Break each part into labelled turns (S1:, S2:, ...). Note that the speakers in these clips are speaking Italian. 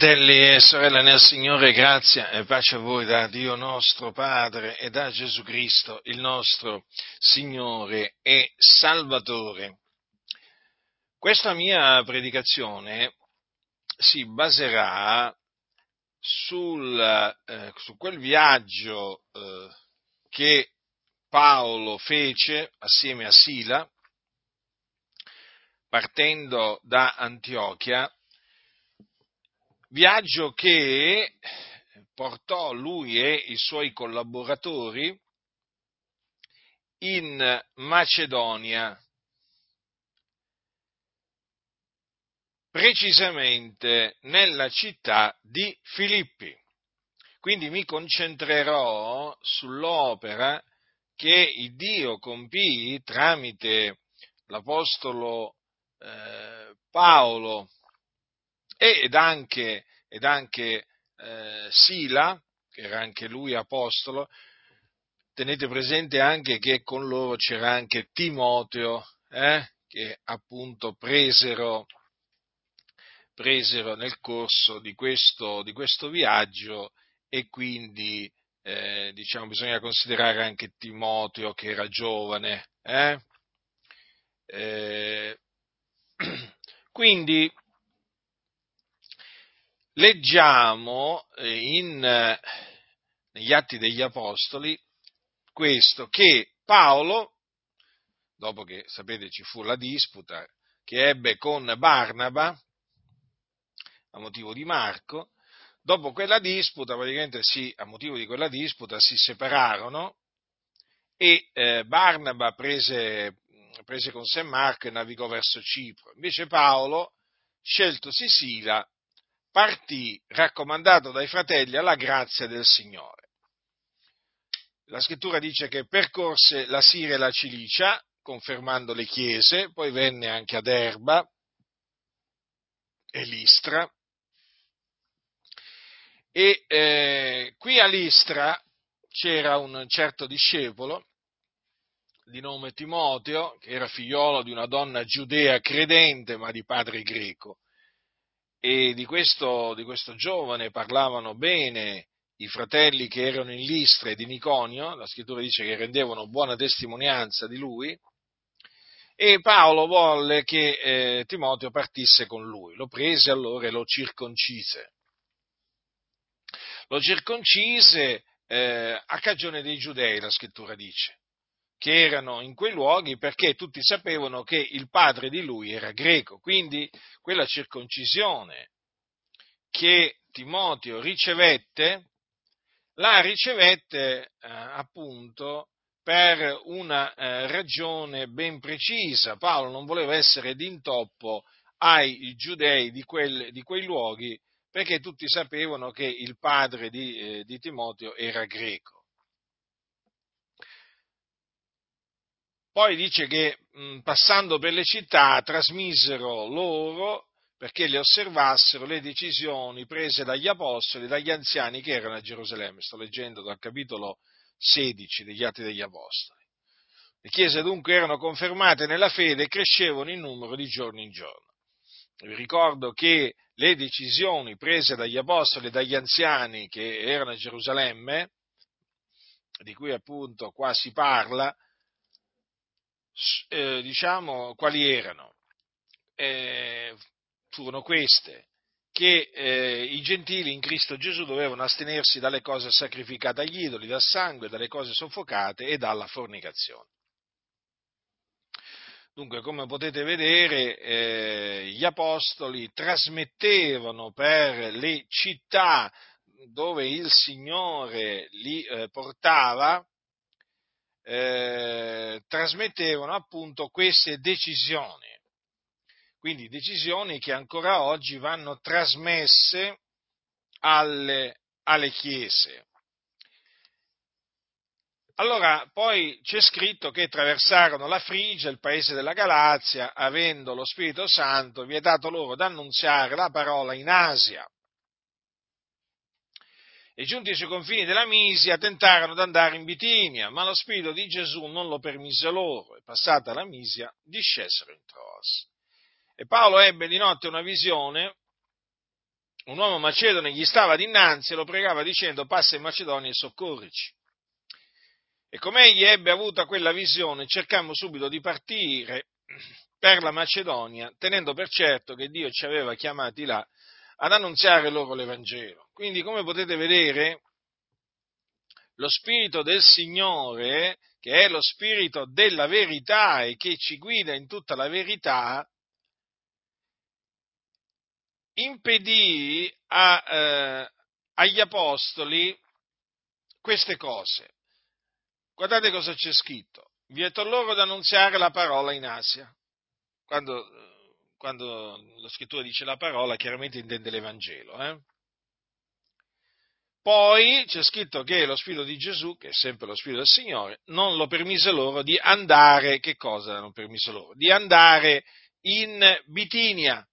S1: Fratelli e sorelle nel Signore, grazia e pace a voi da Dio nostro Padre e da Gesù Cristo, il nostro Signore e Salvatore. Questa mia predicazione si baserà sul, eh, su quel viaggio eh, che Paolo fece assieme a Sila, partendo da Antiochia Viaggio che portò lui e i suoi collaboratori in Macedonia, precisamente nella città di Filippi. Quindi mi concentrerò sull'opera che il Dio compì tramite l'Apostolo eh, Paolo ed anche, ed anche eh, Sila, che era anche lui apostolo, tenete presente anche che con loro c'era anche Timoteo, eh, che appunto presero, presero nel corso di questo, di questo viaggio e quindi eh, diciamo, bisogna considerare anche Timoteo che era giovane. Eh? Eh, quindi leggiamo eh, in, eh, negli Atti degli Apostoli questo, che Paolo, dopo che sapete ci fu la disputa che ebbe con Barnaba, a motivo di Marco, dopo quella disputa, praticamente sì, a motivo di quella disputa si separarono e eh, Barnaba prese, prese con sé Marco e navigò verso Cipro. Invece Paolo, sceltosi Sila, partì raccomandato dai fratelli alla grazia del Signore. La scrittura dice che percorse la Siria e la Cilicia, confermando le chiese, poi venne anche ad Erba e Listra. E eh, qui a Listra c'era un certo discepolo di nome Timoteo, che era figliolo di una donna giudea credente ma di padre greco e di questo, di questo giovane parlavano bene i fratelli che erano in Listra e di Niconio, la scrittura dice che rendevano buona testimonianza di lui, e Paolo volle che eh, Timoteo partisse con lui, lo prese allora e lo circoncise. Lo circoncise eh, a cagione dei giudei, la scrittura dice che erano in quei luoghi perché tutti sapevano che il padre di lui era greco, quindi quella circoncisione che Timoteo ricevette, la ricevette eh, appunto per una eh, ragione ben precisa. Paolo non voleva essere d'intoppo ai giudei di, quel, di quei luoghi perché tutti sapevano che il padre di, eh, di Timoteo era greco. Poi dice che mh, passando per le città trasmisero loro perché le osservassero le decisioni prese dagli apostoli e dagli anziani che erano a Gerusalemme. Sto leggendo dal capitolo 16 degli Atti degli Apostoli. Le chiese dunque erano confermate nella fede e crescevano in numero di giorno in giorno. Vi ricordo che le decisioni prese dagli apostoli e dagli anziani che erano a Gerusalemme, di cui appunto qua si parla, eh, diciamo, quali erano? Eh, furono queste, che eh, i gentili in Cristo Gesù dovevano astenersi dalle cose sacrificate agli idoli, dal sangue, dalle cose soffocate e dalla fornicazione. Dunque, come potete vedere, eh, gli apostoli trasmettevano per le città dove il Signore li eh, portava eh, trasmettevano appunto queste decisioni. Quindi decisioni che ancora oggi vanno trasmesse alle, alle chiese. Allora, poi c'è scritto che attraversarono la Frigia, il paese della Galazia, avendo lo Spirito Santo vietato loro d'annunziare la parola in Asia e giunti sui confini della Misia tentarono di andare in Bitinia, ma lo Spirito di Gesù non lo permise loro e passata la Misia discesero in Troas. E Paolo ebbe di notte una visione, un uomo macedone gli stava dinanzi e lo pregava dicendo passa in Macedonia e soccorrici. E come egli ebbe avuto quella visione, cercammo subito di partire per la Macedonia, tenendo per certo che Dio ci aveva chiamati là ad annunziare loro l'Evangelo. Quindi, come potete vedere, lo Spirito del Signore, che è lo Spirito della verità e che ci guida in tutta la verità, impedì a, eh, agli apostoli queste cose. Guardate cosa c'è scritto. Vietò loro ad annunziare la parola in Asia. Quando, quando la scrittura dice la parola, chiaramente intende l'Evangelo. Eh? Poi c'è scritto che lo Spirito di Gesù, che è sempre lo Spirito del Signore, non lo permise loro di andare, che cosa non permise loro? Di andare in Bitinia,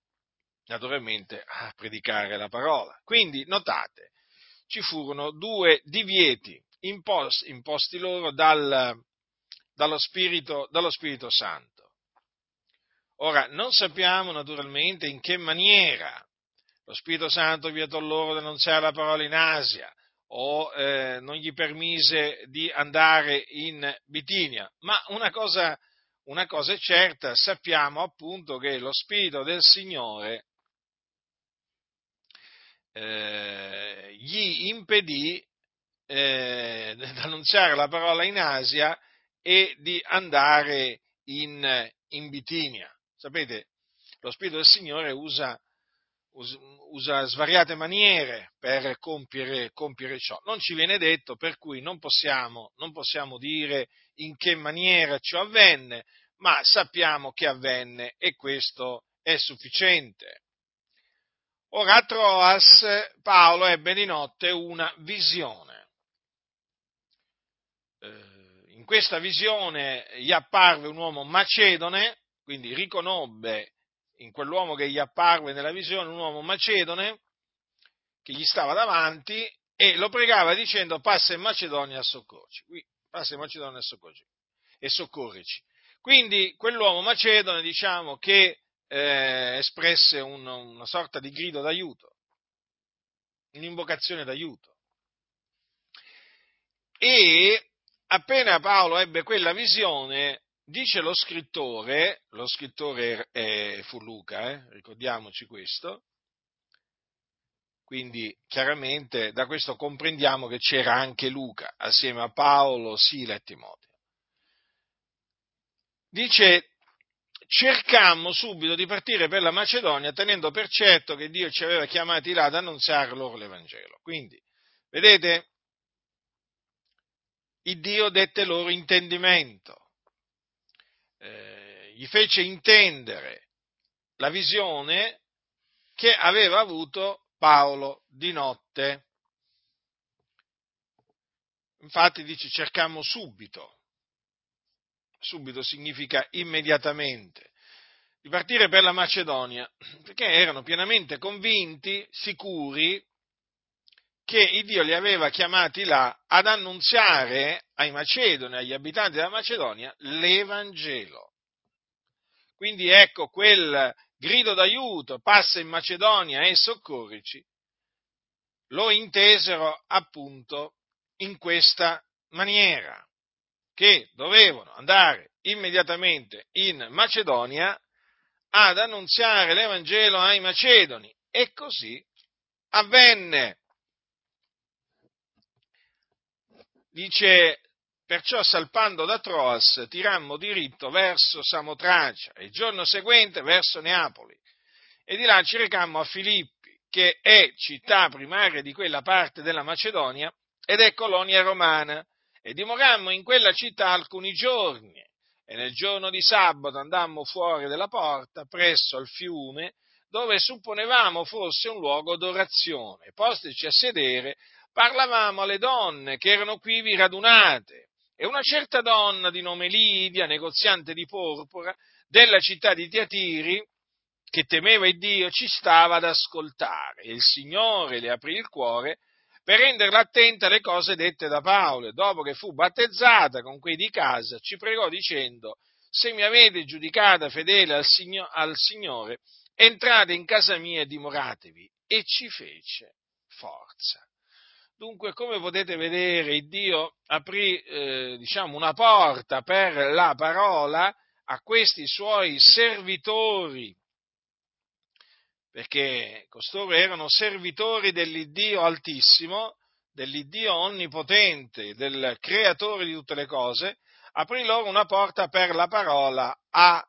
S1: naturalmente a predicare la parola. Quindi notate, ci furono due divieti imposti, imposti loro dal, dallo, Spirito, dallo Spirito Santo. Ora, non sappiamo naturalmente in che maniera lo Spirito Santo vietò loro di annunziare la parola in Asia o eh, non gli permise di andare in Bitinia, ma una cosa, una cosa è certa, sappiamo appunto che lo Spirito del Signore eh, gli impedì eh, di annunziare la parola in Asia e di andare in, in Bitinia. Sapete, lo Spirito del Signore usa usa svariate maniere per compiere, compiere, ciò. Non ci viene detto, per cui non possiamo, non possiamo dire in che maniera ciò avvenne, ma sappiamo che avvenne e questo è sufficiente. Ora a Troas Paolo ebbe di notte una visione. Eh, in questa visione gli apparve un uomo macedone, quindi riconobbe in quell'uomo che gli apparve nella visione un uomo macedone che gli stava davanti e lo pregava dicendo passa in Macedonia a soccorci. Passa in Macedonia a soccorci e soccorrici. Quindi quell'uomo macedone, diciamo, che eh, espresse un, una sorta di grido d'aiuto, un'invocazione d'aiuto. E appena Paolo ebbe quella visione, dice lo scrittore, lo scrittore è, fu Luca, eh, ricordiamoci questo, quindi chiaramente da questo comprendiamo che c'era anche Luca assieme a Paolo, Sila e Timoteo. Dice, cercammo subito di partire per la Macedonia tenendo per certo che Dio ci aveva chiamati là ad annunziare loro l'Evangelo. Quindi, vedete, il Dio dette loro intendimento eh, gli fece intendere la visione che aveva avuto Paolo di notte. Infatti dice cercammo subito, subito significa immediatamente, di partire per la Macedonia, perché erano pienamente convinti, sicuri, che il Dio li aveva chiamati là ad annunziare ai Macedoni, agli abitanti della Macedonia, l'Evangelo. Quindi ecco quel grido d'aiuto, passa in Macedonia e soccorrici, lo intesero appunto in questa maniera, che dovevano andare immediatamente in Macedonia ad annunziare l'Evangelo ai Macedoni e così avvenne. Dice, perciò salpando da Troas tirammo diritto verso Samotracia e il giorno seguente verso Neapoli e di là ci recammo a Filippi, che è città primaria di quella parte della Macedonia ed è colonia romana e dimorammo in quella città alcuni giorni e nel giorno di sabato andammo fuori della porta presso al fiume dove supponevamo fosse un luogo d'orazione. Postici a sedere, parlavamo alle donne che erano quivi radunate e una certa donna di nome Lidia, negoziante di porpora, della città di Tiatiri, che temeva il Dio, ci stava ad ascoltare e il Signore le aprì il cuore per renderla attenta alle cose dette da Paolo e dopo che fu battezzata con quei di casa ci pregò dicendo se mi avete giudicata fedele al, Signore, entrate in casa mia e dimoratevi. E ci fece forza. Dunque, come potete vedere, Dio aprì, eh, diciamo, una porta per la parola a questi suoi servitori, perché costoro erano servitori dell'Iddio Altissimo, dell'Iddio Onnipotente, del Creatore di tutte le cose, aprì loro una porta per la parola a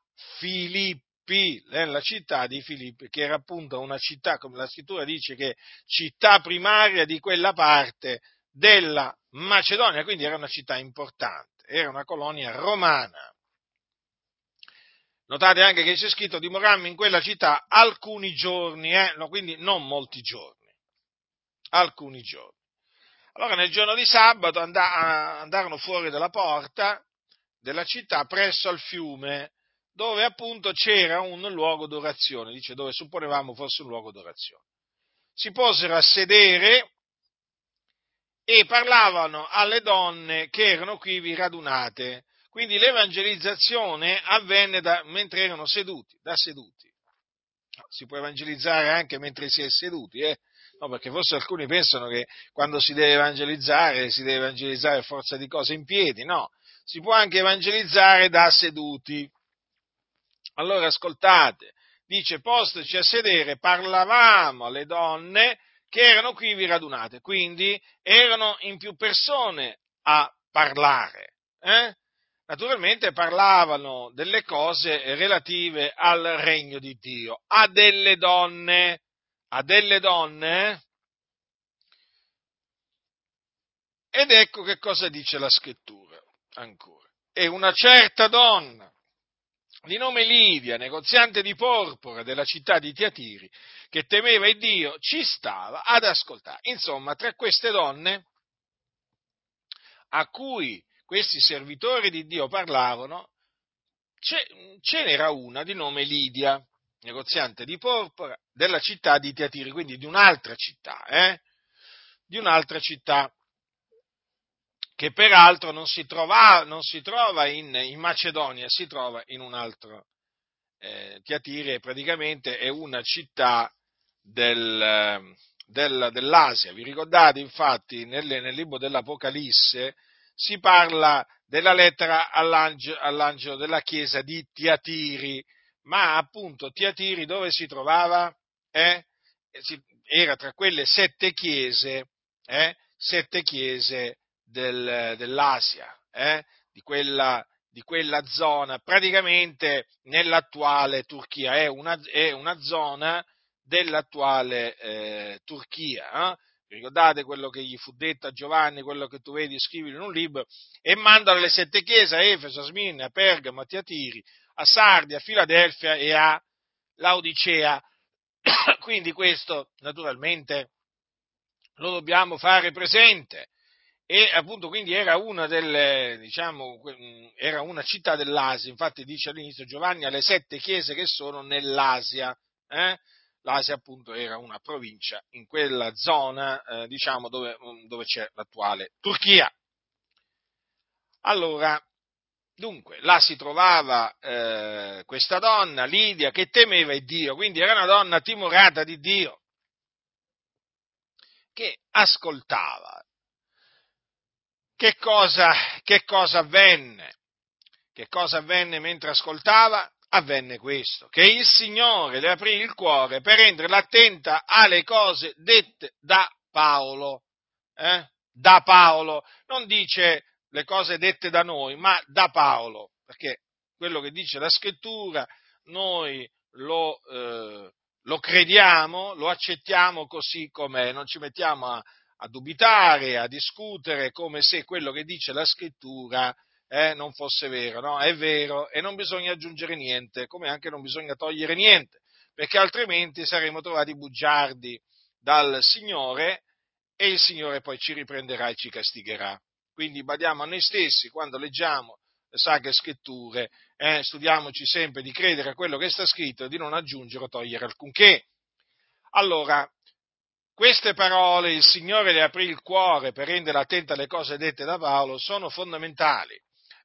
S1: Filippi, nella città di Filippi, che era appunto una città, come la scrittura dice, che città primaria di quella parte della Macedonia, quindi era una città importante, era una colonia romana. Notate anche che c'è scritto dimorammo in quella città alcuni giorni, eh? no, quindi non molti giorni, alcuni giorni. Allora nel giorno di sabato andarono fuori dalla porta della città presso al fiume, dove appunto c'era un luogo d'orazione, dice dove supponevamo fosse un luogo d'orazione. Si posero a sedere e parlavano alle donne che erano qui radunate. Quindi l'evangelizzazione avvenne da, mentre erano seduti, da seduti. Si può evangelizzare anche mentre si è seduti, eh? No, perché forse alcuni pensano che quando si deve evangelizzare si deve evangelizzare a forza di cose in piedi, no, si può anche evangelizzare da seduti. Allora ascoltate, dice postoci a sedere, parlavamo alle donne che erano qui radunate, quindi erano in più persone a parlare. Eh? Naturalmente parlavano delle cose relative al regno di Dio, a delle donne, a delle donne. Ed ecco che cosa dice la scrittura ancora. E una certa donna di nome Lidia, negoziante di porpora della città di Tiatiri, che temeva il Dio, ci stava ad ascoltare. Insomma, tra queste donne a cui questi servitori di Dio parlavano, ce n'era una di nome Lidia, negoziante di porpora della città di Tiatiri, quindi di un'altra città, eh? di un'altra città che peraltro non si, trova, non si trova in, in, Macedonia, si trova in un altro. Eh, Tiatire praticamente è una città del, del, dell'Asia. Vi ricordate infatti nel, nel, libro dell'Apocalisse si parla della lettera all'angelo, all'angelo della chiesa di Tiatiri, ma appunto Tiatiri dove si trovava? Eh? Era tra quelle sette chiese, eh? sette chiese del, dell'Asia, eh? di, quella, di, quella, zona, praticamente nell'attuale Turchia, è una, è una zona dell'attuale eh, Turchia. Eh? Ricordate quello che gli fu detto a Giovanni, quello che tu vedi scrivere in un libro, e mandano le sette chiese a Efeso, a Smirne, a Pergamo, a Tiatiri, a Sardi, a Filadelfia e a Laodicea. Quindi questo naturalmente lo dobbiamo fare presente e appunto quindi era una, delle, diciamo, era una città dell'Asia, infatti dice all'inizio Giovanni alle sette chiese che sono nell'Asia, eh? l'Asia appunto era una provincia in quella zona eh, diciamo dove, dove, c'è l'attuale Turchia. Allora, dunque, là si trovava eh, questa donna, Lidia, che temeva il Dio, quindi era una donna timorata di Dio, che ascoltava che cosa, che cosa avvenne? Che cosa avvenne mentre ascoltava? Avvenne questo, che il Signore le aprì il cuore per renderla attenta alle cose dette da Paolo. Eh? Da Paolo, non dice le cose dette da noi, ma da Paolo, perché quello che dice la scrittura noi lo, eh, lo crediamo, lo accettiamo così com'è, non ci mettiamo a, a dubitare, a discutere come se quello che dice la scrittura eh, non fosse vero, no? È vero e non bisogna aggiungere niente, come anche non bisogna togliere niente, perché altrimenti saremo trovati bugiardi dal Signore e il Signore poi ci riprenderà e ci castigherà. Quindi badiamo a noi stessi quando leggiamo le sacre scritture, eh, studiamoci sempre di credere a quello che sta scritto e di non aggiungere o togliere alcunché. Allora, queste parole, il Signore le aprì il cuore per rendere attenta alle cose dette da Paolo, sono fondamentali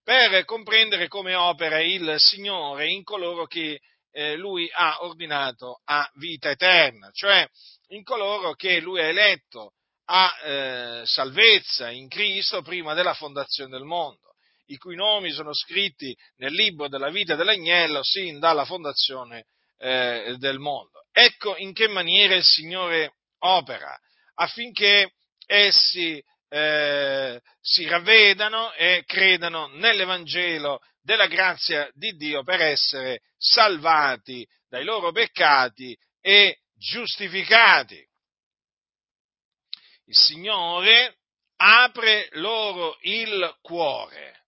S1: per comprendere come opera il Signore in coloro che eh, lui ha ordinato a vita eterna, cioè in coloro che lui ha eletto a eh, salvezza in Cristo prima della fondazione del mondo, i cui nomi sono scritti nel libro della vita dell'agnello sin dalla fondazione eh, del mondo. Ecco in che maniera il Signore opera affinché essi eh, si ravvedano e credano nell'Evangelo della grazia di Dio per essere salvati dai loro peccati e giustificati. Il Signore apre loro il cuore.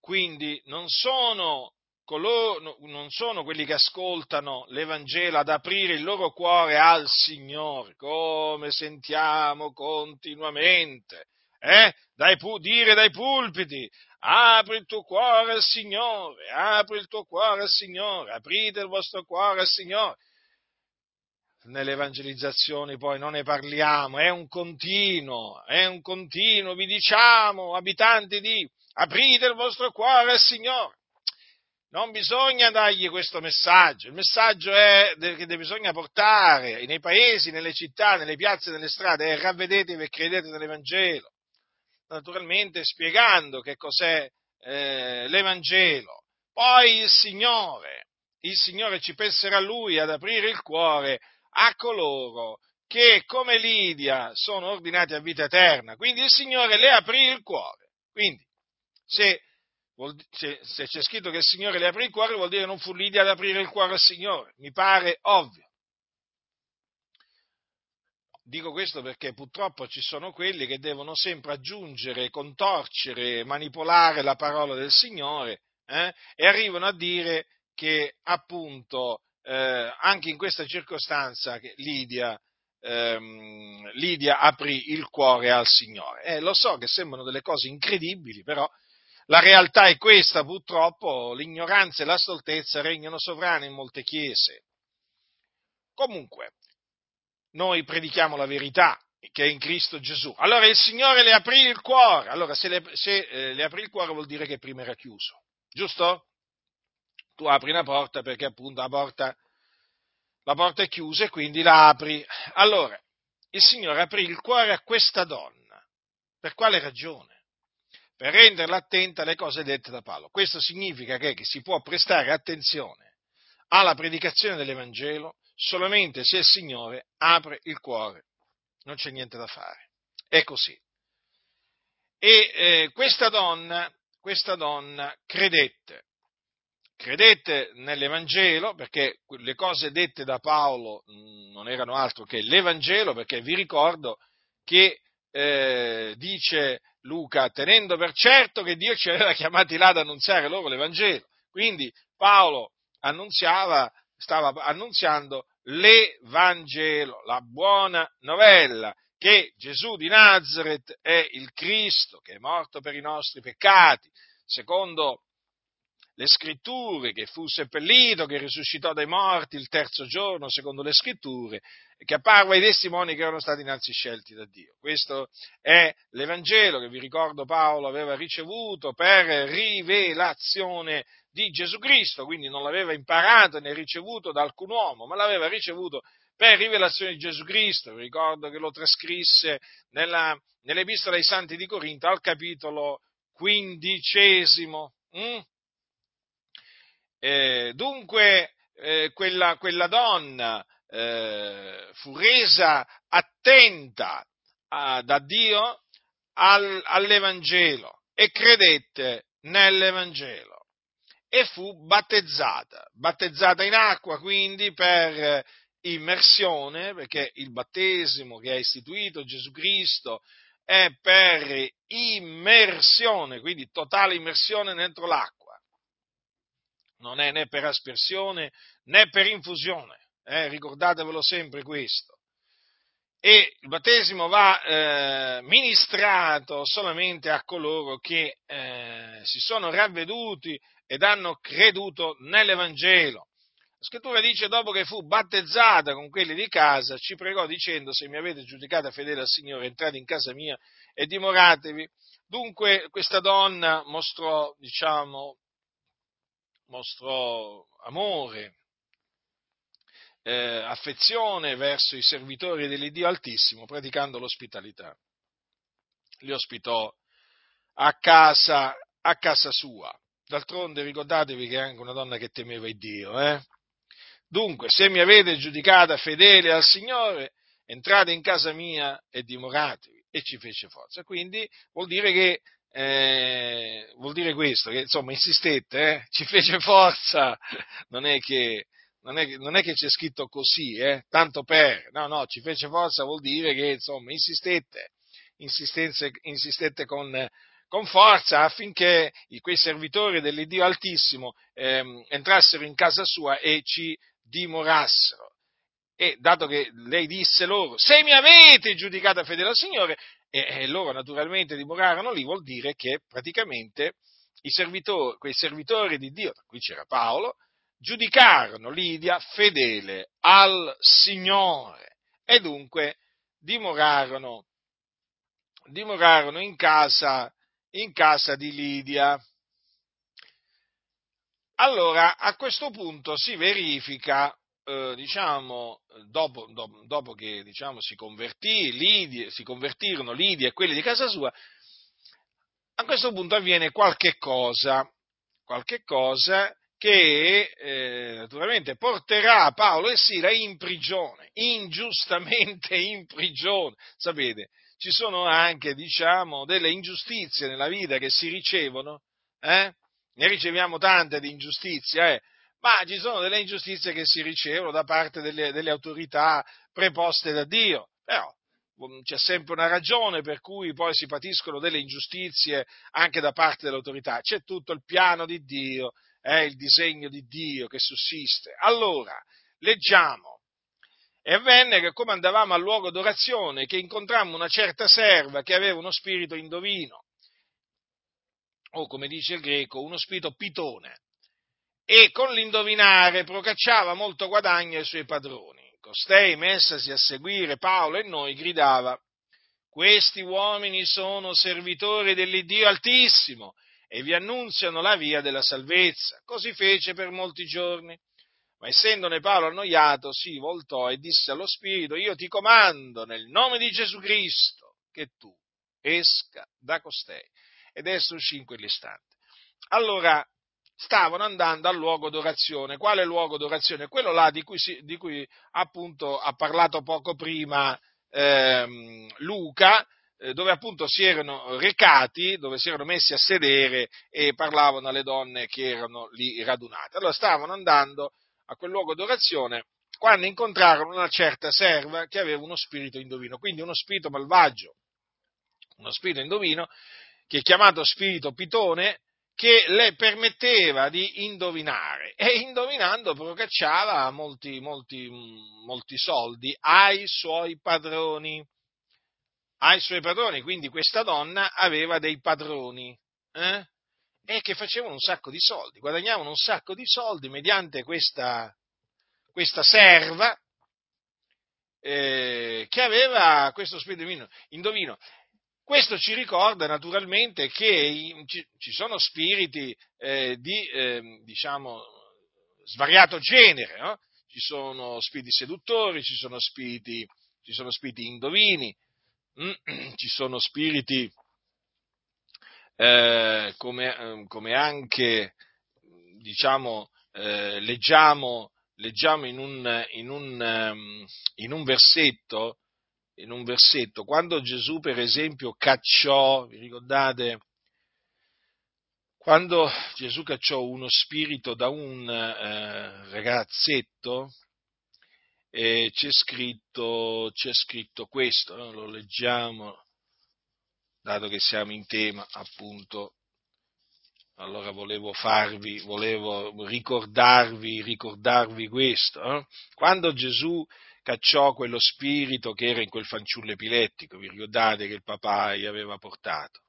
S1: Quindi non sono coloro, non sono quelli che ascoltano l'Evangelo ad aprire il loro cuore al Signore, come sentiamo continuamente, eh? dai, dire dai pulpiti, apri il tuo cuore al Signore, apri il tuo cuore al Signore, aprite il vostro cuore al Signore. Nelle evangelizzazioni poi non ne parliamo, è un continuo, è un continuo, vi diciamo, abitanti di, aprite il vostro cuore al Signore non bisogna dargli questo messaggio, il messaggio è che bisogna portare nei paesi, nelle città, nelle piazze, nelle strade, è ravvedetevi e credete nell'Evangelo, naturalmente spiegando che cos'è eh, l'Evangelo. Poi il Signore, il Signore ci penserà Lui ad aprire il cuore a coloro che come Lidia sono ordinati a vita eterna, quindi il Signore le aprì il cuore. Quindi, se se, se c'è scritto che il Signore le aprì il cuore, vuol dire che non fu Lidia ad aprire il cuore al Signore. Mi pare ovvio. Dico questo perché purtroppo ci sono quelli che devono sempre aggiungere, contorcere, manipolare la parola del Signore eh, e arrivano a dire che appunto eh, anche in questa circostanza Lidia, ehm, Lidia aprì il cuore al Signore. Eh, lo so che sembrano delle cose incredibili, però la realtà è questa, purtroppo l'ignoranza e la stoltezza regnano sovrane in molte chiese. Comunque, noi predichiamo la verità che è in Cristo Gesù. Allora il Signore le aprì il cuore. Allora se le, se, eh, le aprì il cuore vuol dire che prima era chiuso, giusto? Tu apri una porta perché appunto la porta, la porta è chiusa e quindi la apri. Allora, il Signore aprì il cuore a questa donna. Per quale ragione? Per renderla attenta alle cose dette da Paolo. Questo significa che, che si può prestare attenzione alla predicazione dell'Evangelo solamente se il Signore apre il cuore. Non c'è niente da fare. È così. E eh, questa donna, questa donna credette, credette nell'Evangelo, perché le cose dette da Paolo mm, non erano altro che l'Evangelo, perché vi ricordo che eh, dice Luca, tenendo per certo che Dio ci aveva chiamati là ad annunziare loro l'Evangelo. Quindi Paolo annunziava, stava annunziando l'Evangelo, la buona novella, che Gesù di Nazareth è il Cristo, che è morto per i nostri peccati, secondo le scritture, che fu seppellito, che risuscitò dai morti il terzo giorno, secondo le scritture, che apparve ai testimoni che erano stati innanzi scelti da Dio. Questo è l'Evangelo che vi ricordo Paolo aveva ricevuto per rivelazione di Gesù Cristo, quindi non l'aveva imparato né ricevuto da alcun uomo, ma l'aveva ricevuto per rivelazione di Gesù Cristo. Vi ricordo che lo trascrisse nella, nell'Epistola ai Santi di Corinto al capitolo quindicesimo. Mm? Eh, dunque, eh, quella, quella, donna eh, fu resa attenta a, da Dio al, all'Evangelo e credette nell'Evangelo e fu battezzata, battezzata in acqua quindi per immersione, perché il battesimo che ha istituito Gesù Cristo è per immersione, quindi totale immersione dentro l'acqua. Non è né per aspersione né per infusione, eh, ricordatevelo sempre questo. E il battesimo va eh, ministrato solamente a coloro che eh, si sono ravveduti ed hanno creduto nell'Evangelo. La scrittura dice, dopo che fu battezzata con quelli di casa, ci pregò dicendo, se mi avete giudicata fedele al Signore, entrate in casa mia e dimoratevi. Dunque questa donna mostrò, diciamo, mostrò amore, eh, affezione verso i servitori dell'Iddio Altissimo, praticando l'ospitalità. Li ospitò a casa, a casa sua. D'altronde ricordatevi che è anche una donna che temeva il Dio. Eh? Dunque, se mi avete giudicata fedele al Signore, entrate in casa mia e dimoratevi. E ci fece forza. Quindi vuol dire che eh, vuol dire questo, che insomma insistette, eh? ci fece forza, non è che, non è, non è che c'è scritto così, eh? tanto per, no, no, ci fece forza vuol dire che insomma insistette, insistette con, con forza affinché quei servitori dell'Iddio Altissimo ehm, entrassero in casa sua e ci dimorassero. E dato che lei disse loro, se mi avete giudicata fedele al Signore, e, loro naturalmente dimorarono lì, vuol dire che praticamente servitori, quei servitori di Dio, qui c'era Paolo, giudicarono Lidia fedele al Signore e dunque dimorarono, dimorarono in, casa, in casa di Lidia. Allora, a questo punto si verifica, eh, diciamo, dopo, dopo, dopo, che diciamo, si, convertì, Lidia, si convertirono Lidia e quelli di casa sua, a questo punto avviene qualche cosa, qualche cosa che eh, naturalmente porterà Paolo e Sila in prigione, ingiustamente in prigione. Sapete, ci sono anche, diciamo, delle ingiustizie nella vita che si ricevono, eh? ne riceviamo tante di ingiustizie, eh? ma ci sono delle ingiustizie che si ricevono da parte delle, delle autorità preposte da Dio, però um, c'è sempre una ragione per cui poi si patiscono delle ingiustizie anche da parte dell'autorità, c'è tutto il piano di Dio è il disegno di Dio che sussiste. Allora, leggiamo. E avvenne che come andavamo al luogo d'orazione, che incontrammo una certa serva che aveva uno spirito indovino, o come dice il greco, uno spirito pitone, e con l'indovinare procacciava molto guadagno ai suoi padroni. Costei, messasi a seguire Paolo e noi, gridava, questi uomini sono servitori dell'Iddio Altissimo e vi annunziano la via della salvezza. Così fece per molti giorni. Ma essendone Paolo annoiato, si voltò e disse allo Spirito, io ti comando nel nome di Gesù Cristo che tu esca da costei. Ed esso uscì in quell'istante. Allora stavano andando al luogo d'orazione. Quale luogo d'orazione? Quello là di cui, si, di cui appunto ha parlato poco prima ehm, Luca, dove appunto si erano recati, dove si erano messi a sedere e parlavano alle donne che erano lì radunate. Allora stavano andando a quel luogo d'orazione quando incontrarono una certa serva che aveva uno spirito indovino, quindi uno spirito malvagio, uno spirito indovino che è chiamato spirito pitone, che le permetteva di indovinare e indovinando procacciava molti, molti, molti soldi ai suoi padroni ai suoi padroni, quindi questa donna aveva dei padroni eh? e che facevano un sacco di soldi, guadagnavano un sacco di soldi mediante questa, questa serva eh, che aveva questo spirito indovino. Questo ci ricorda naturalmente che ci sono spiriti eh, di, eh, diciamo, svariato genere, no? ci sono spiriti seduttori, ci sono spiriti, ci sono spiriti indovini, ci sono spiriti eh, come, eh, come, anche diciamo, eh, leggiamo, leggiamo in, un, in, un, ehm, in, un versetto, in un versetto, quando Gesù per esempio cacciò, vi ricordate, quando Gesù cacciò uno spirito da un eh, ragazzetto, e c'è scritto, c'è scritto questo, no? lo leggiamo, dato che siamo in tema appunto, allora volevo farvi, volevo ricordarvi, ricordarvi questo. Eh? Quando Gesù cacciò quello spirito che era in quel fanciullo epilettico, vi ricordate che il papà gli aveva portato?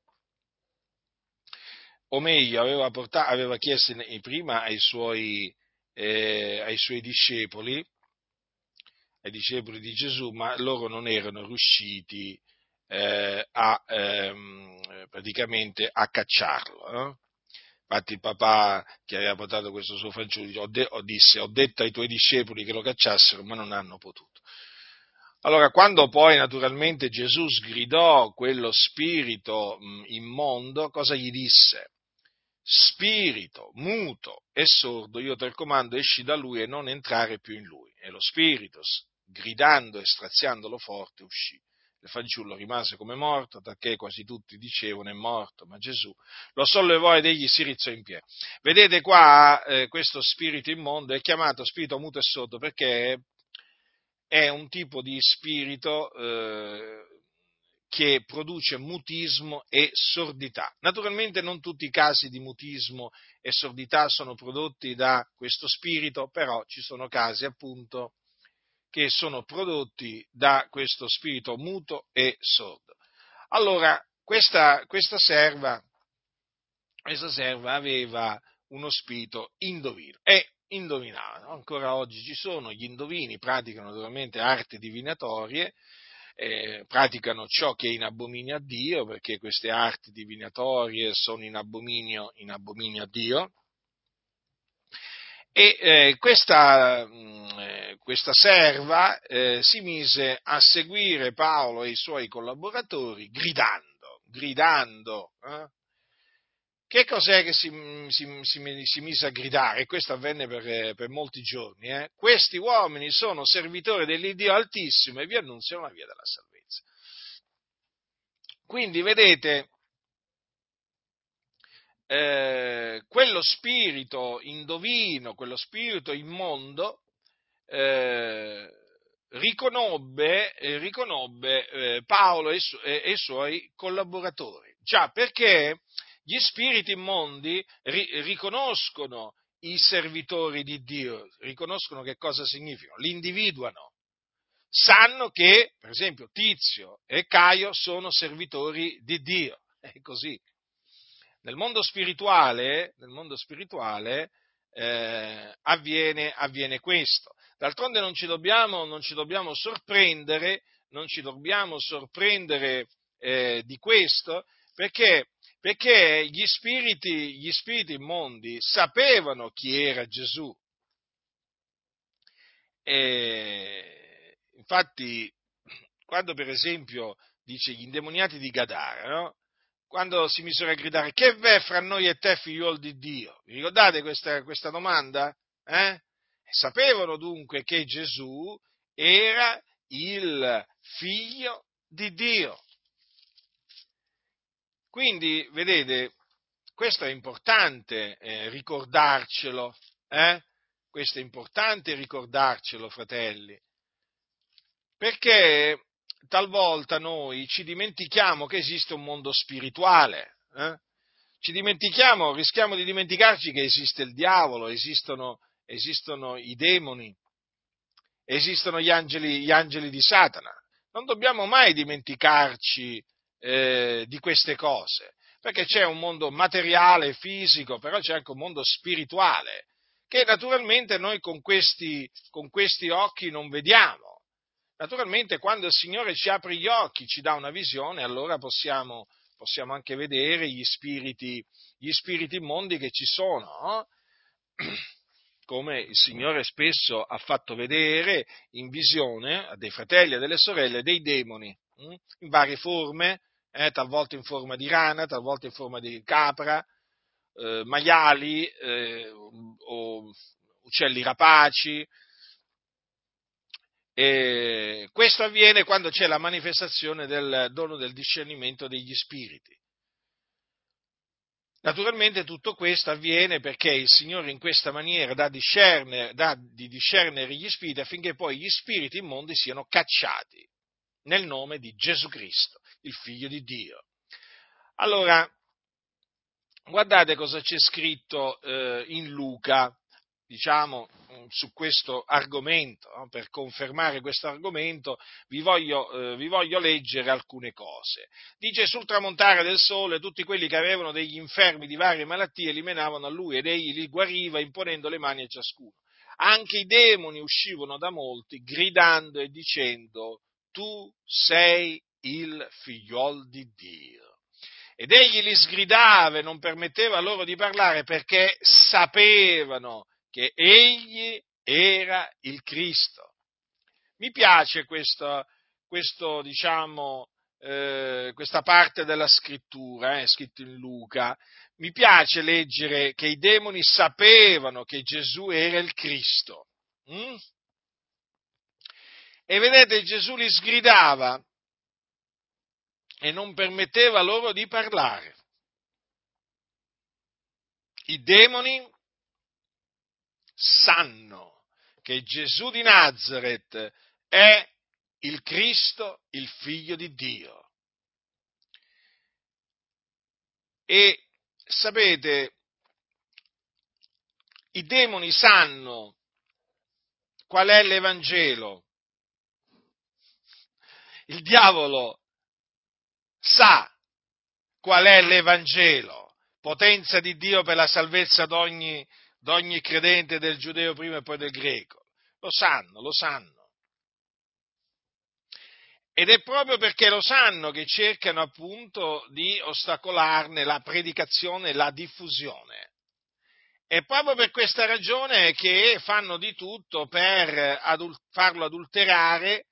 S1: O meglio, aveva, portato, aveva chiesto prima ai suoi, eh, ai suoi discepoli ai discepoli di Gesù, ma loro non erano riusciti eh, a, ehm, praticamente a cacciarlo. Eh? Infatti il papà che aveva portato questo suo fanciullo disse, ho detto ai tuoi discepoli che lo cacciassero, ma non hanno potuto. Allora, quando poi naturalmente Gesù sgridò quello spirito immondo, cosa gli disse? Spirito muto e sordo, io te comando, esci da lui e non entrare più in lui. E lo spirito, gridando e straziandolo forte, uscì. Il fanciullo rimase come morto, perché quasi tutti dicevano è morto, ma Gesù lo sollevò ed egli si rizzò in piedi. Vedete qua eh, questo spirito immondo è chiamato spirito muto e sordo perché è un tipo di spirito eh, che produce mutismo e sordità. Naturalmente non tutti i casi di mutismo e sordità sono prodotti da questo spirito, però ci sono casi appunto che sono prodotti da questo spirito muto e sordo. Allora, questa, questa, serva, questa serva aveva uno spirito indovino e indovinava. Ancora oggi ci sono gli indovini, praticano naturalmente arti divinatorie, eh, praticano ciò che è in abominio a Dio, perché queste arti divinatorie sono in abominio, in abominio a Dio. E eh, questa, mh, mm, eh, questa, serva eh, si mise a seguire Paolo e i suoi collaboratori gridando, gridando. Eh. Che cos'è che si, si, si, si, mise a gridare? Questo avvenne per, per molti giorni. Eh. Questi uomini sono servitori dell'Iddio Altissimo e vi annunziano la via della salvezza. Quindi vedete, eh, quello spirito indovino, quello spirito immondo, eh, riconobbe, eh, riconobbe eh, Paolo e, su- e, i suoi collaboratori. Già perché gli spiriti immondi ri- riconoscono i servitori di Dio, riconoscono che cosa significano, li individuano. Sanno che, per esempio, Tizio e Caio sono servitori di Dio. È così. Nel mondo spirituale, nel mondo spirituale eh, avviene, avviene, questo. D'altronde non ci dobbiamo, non ci dobbiamo sorprendere, non ci dobbiamo sorprendere eh, di questo, perché, perché gli, spiriti, gli spiriti immondi sapevano chi era Gesù. E, infatti, quando per esempio dice gli indemoniati di Gadara, no? Quando si misero a gridare che v'è fra noi e te figliuolo di Dio? Vi ricordate questa, questa domanda? Eh? Sapevano dunque che Gesù era il figlio di Dio. Quindi, vedete, questo è importante eh, ricordarcelo, eh? questo è importante ricordarcelo, fratelli, perché talvolta noi ci dimentichiamo che esiste un mondo spirituale, eh? ci dimentichiamo, rischiamo di dimenticarci che esiste il diavolo, esistono, esistono i demoni, esistono gli angeli, gli angeli, di Satana. Non dobbiamo mai dimenticarci eh, di queste cose, perché c'è un mondo materiale, fisico, però c'è anche un mondo spirituale, che naturalmente noi con questi, con questi occhi non vediamo Naturalmente quando il Signore ci apre gli occhi, ci dà una visione, allora possiamo, possiamo anche vedere gli spiriti, gli spiriti immondi che ci sono, no? come il Signore spesso ha fatto vedere in visione a dei fratelli e delle sorelle dei demoni, hm? in varie forme, eh, talvolta in forma di rana, talvolta in forma di capra, eh, maiali eh, o uccelli rapaci, e questo avviene quando c'è la manifestazione del dono del discernimento degli spiriti. Naturalmente tutto questo avviene perché il Signore in questa maniera dà, dà di discernere gli spiriti affinché poi gli spiriti immondi siano cacciati nel nome di Gesù Cristo, il Figlio di Dio. Allora, guardate cosa c'è scritto eh, in Luca, diciamo, mm, su questo argomento, no? per confermare questo argomento, vi voglio, eh, vi voglio, leggere alcune cose. Dice, sul tramontare del sole, tutti quelli che avevano degli infermi di varie malattie li menavano a lui ed egli li guariva imponendo le mani a ciascuno. Anche i demoni uscivano da molti, gridando e dicendo, tu sei il figliol di Dio. ed egli li sgridava e non permetteva loro di parlare perché sapevano che egli era il Cristo. Mi piace questo, questo diciamo, eh, questa parte della scrittura, eh, scritto in Luca. Mi piace leggere che i demoni sapevano che Gesù era il Cristo. Mm? E vedete, Gesù li sgridava e non permetteva loro di parlare. I demoni sanno che Gesù di Nazareth è il Cristo, il figlio di Dio. E sapete, i demoni sanno qual è l'Evangelo. Il diavolo sa qual è l'Evangelo, potenza di Dio per la salvezza d'ogni, d'ogni credente del giudeo prima e poi del greco. Lo sanno, lo sanno. Ed è proprio perché lo sanno che cercano appunto di ostacolarne la predicazione e la diffusione. È proprio per questa ragione che fanno di tutto per adul- farlo adulterare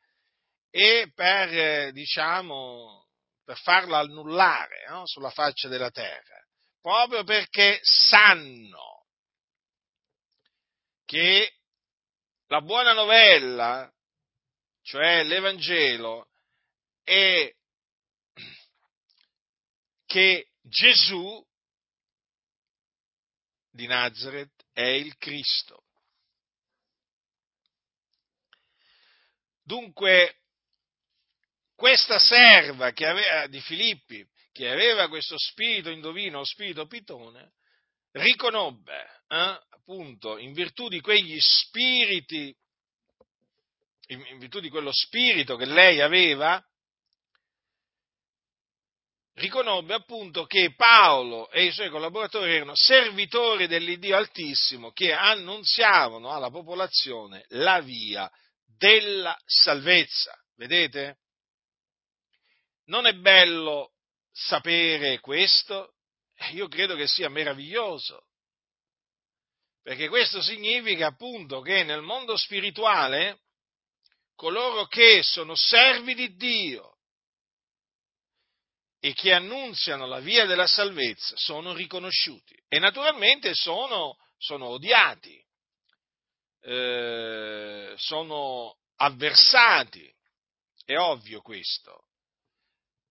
S1: e per, diciamo, per farlo annullare no? sulla faccia della terra, proprio perché sanno che la buona novella, cioè l'Evangelo, è che Gesù di Nazareth è il Cristo. Dunque, questa serva aveva, di Filippi, che aveva questo spirito indovino, spirito pitone, riconobbe, eh, appunto, in virtù di quegli spiriti, in, in virtù di quello spirito che lei aveva, riconobbe appunto che Paolo e i suoi collaboratori erano servitori dell'Iddio Altissimo che annunziavano alla popolazione la via della salvezza. Vedete? Non è bello sapere questo? Io credo che sia meraviglioso, perché questo significa appunto che nel mondo spirituale coloro che sono servi di Dio e che annunziano la via della salvezza sono riconosciuti e naturalmente sono, sono odiati, eh, sono avversati, è ovvio questo.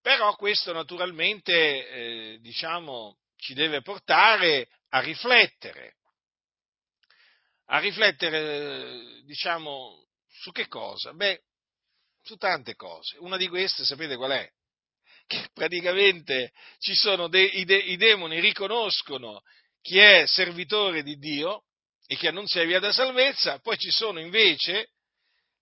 S1: Però questo naturalmente, eh, diciamo, ci deve portare a riflettere, a riflettere, diciamo, su che cosa? Beh, su tante cose. Una di queste, sapete qual è? Che praticamente ci sono dei, i, de, i demoni riconoscono chi è servitore di Dio e chi annunzia la via della salvezza, poi ci sono invece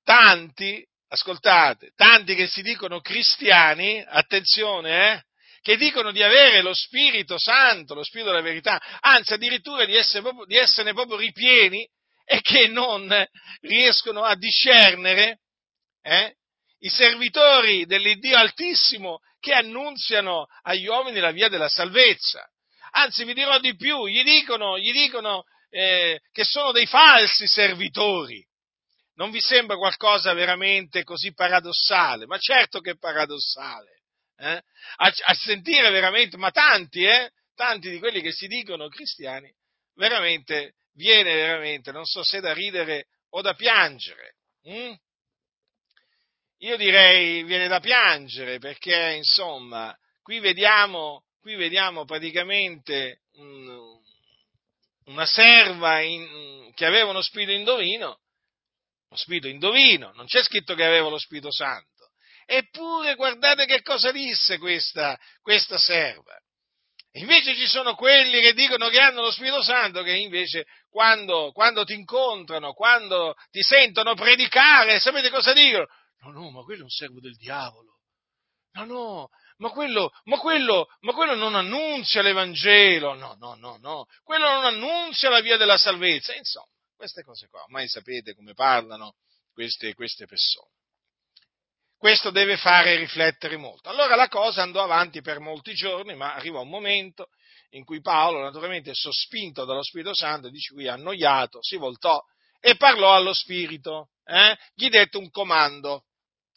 S1: tanti ascoltate, tanti che si dicono cristiani, attenzione, eh, che dicono di avere lo Spirito Santo, lo Spirito della verità, anzi addirittura di, essere proprio, di esserne proprio ripieni e che non riescono a discernere eh, i servitori dell'Iddio Altissimo che annunziano agli uomini la via della salvezza. Anzi, vi dirò di più, gli dicono, gli dicono eh, che sono dei falsi servitori. Non vi sembra qualcosa veramente così paradossale? Ma certo che è paradossale. Eh? A, a, sentire veramente, ma tanti, eh? tanti di quelli che si dicono cristiani, veramente viene veramente, non so se da ridere o da piangere. Hm? Io direi viene da piangere perché, insomma, qui vediamo, qui vediamo praticamente un, una serva in, che aveva uno spirito indovino lo spirito indovino, non c'è scritto che aveva lo Spirito Santo. Eppure guardate che cosa disse questa, questa serva. Invece ci sono quelli che dicono che hanno lo Spirito Santo, che invece quando, quando ti incontrano, quando ti sentono predicare, sapete cosa dicono? No, no, ma quello è un servo del diavolo. No, no, ma quello, ma quello, ma quello non annunzia l'Evangelo. No, no, no, no, quello non annunzia la via della salvezza. Insomma, queste cose qua, ormai sapete come parlano queste, queste persone. questo deve fare riflettere molto. Allora la cosa andò avanti per molti giorni, ma arrivò un momento in cui Paolo, naturalmente sospinto dallo Spirito Santo, dice qui annoiato, si voltò e parlò allo Spirito, eh? gli dette un comando,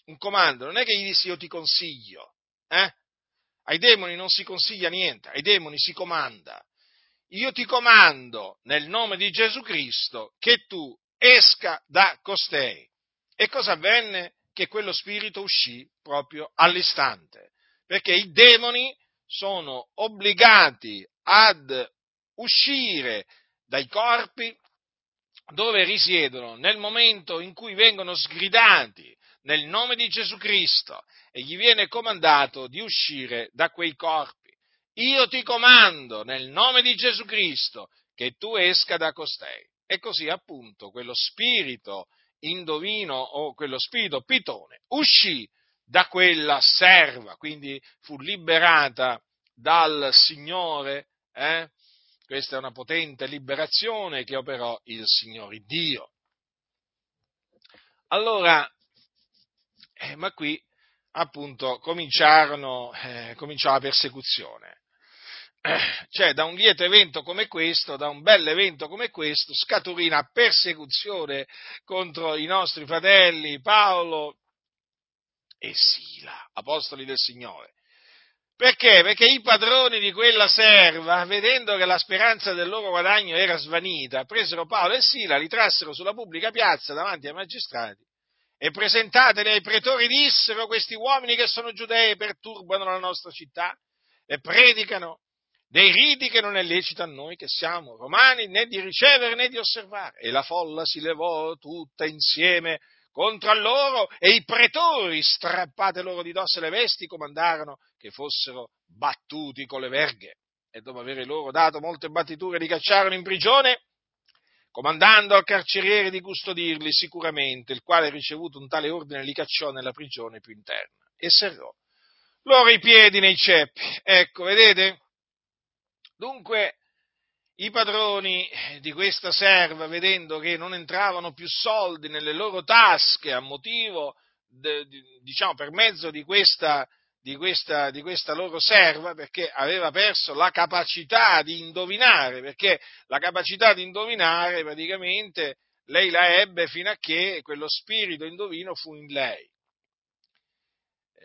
S1: un comando, non è che gli disse io ti consiglio, eh? ai demoni non si consiglia niente, ai demoni si comanda. Io ti comando nel nome di Gesù Cristo che tu esca da costei. E cosa avvenne? Che quello spirito uscì proprio all'istante, perché i demoni sono obbligati ad uscire dai corpi dove risiedono nel momento in cui vengono sgridati nel nome di Gesù Cristo e gli viene comandato di uscire da quei corpi. Io ti comando nel nome di Gesù Cristo che tu esca da costei. E così appunto quello spirito indovino o quello spirito pitone uscì da quella serva, quindi fu liberata dal Signore. Eh? Questa è una potente liberazione che operò il Signore Dio. Allora, eh, ma qui appunto cominciarono, eh, cominciò la persecuzione. cioè, da un lieto evento come questo, da un bel evento come questo, scaturì una persecuzione contro i nostri fratelli Paolo e Sila, apostoli del Signore. Perché? Perché i padroni di quella serva, vedendo che la speranza del loro guadagno era svanita, presero Paolo e Sila, li trassero sulla pubblica piazza davanti ai magistrati e presentateli ai pretori dissero questi uomini che sono giudei perturbano la nostra città e predicano dei riti che non è lecito a noi che siamo romani né di ricevere né di osservare. E la folla si levò tutta insieme contro loro e i pretori, strappate loro di dosso le vesti, comandarono che fossero battuti con le verghe. E dopo aver loro dato molte battiture li cacciarono in prigione comandando al carceriere di custodirli sicuramente, il quale ricevuto un tale ordine li cacciò nella prigione più interna e serrò loro i piedi nei ceppi. Ecco, vedete? Dunque, i padroni di questa serva, vedendo che non entravano più soldi nelle loro tasche a motivo, de, diciamo, per mezzo di questa di questa, di questa, loro serva perché aveva perso la capacità di indovinare, perché la capacità di indovinare praticamente lei la ebbe fino a che quello spirito indovino fu in lei.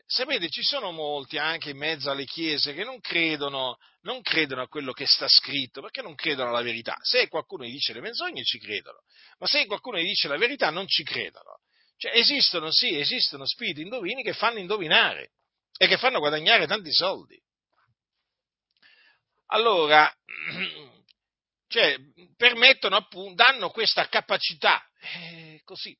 S1: Sapete, ci sono molti anche in mezzo alle chiese che non credono, non credono a quello che sta scritto, perché non credono alla verità. Se qualcuno gli dice le menzogne ci credono, ma se qualcuno gli dice la verità non ci credono. Cioè esistono, sì, esistono spiriti indovini che fanno indovinare e che fanno guadagnare tanti soldi. Allora, cioè, permettono appunto, danno questa capacità, eh, così.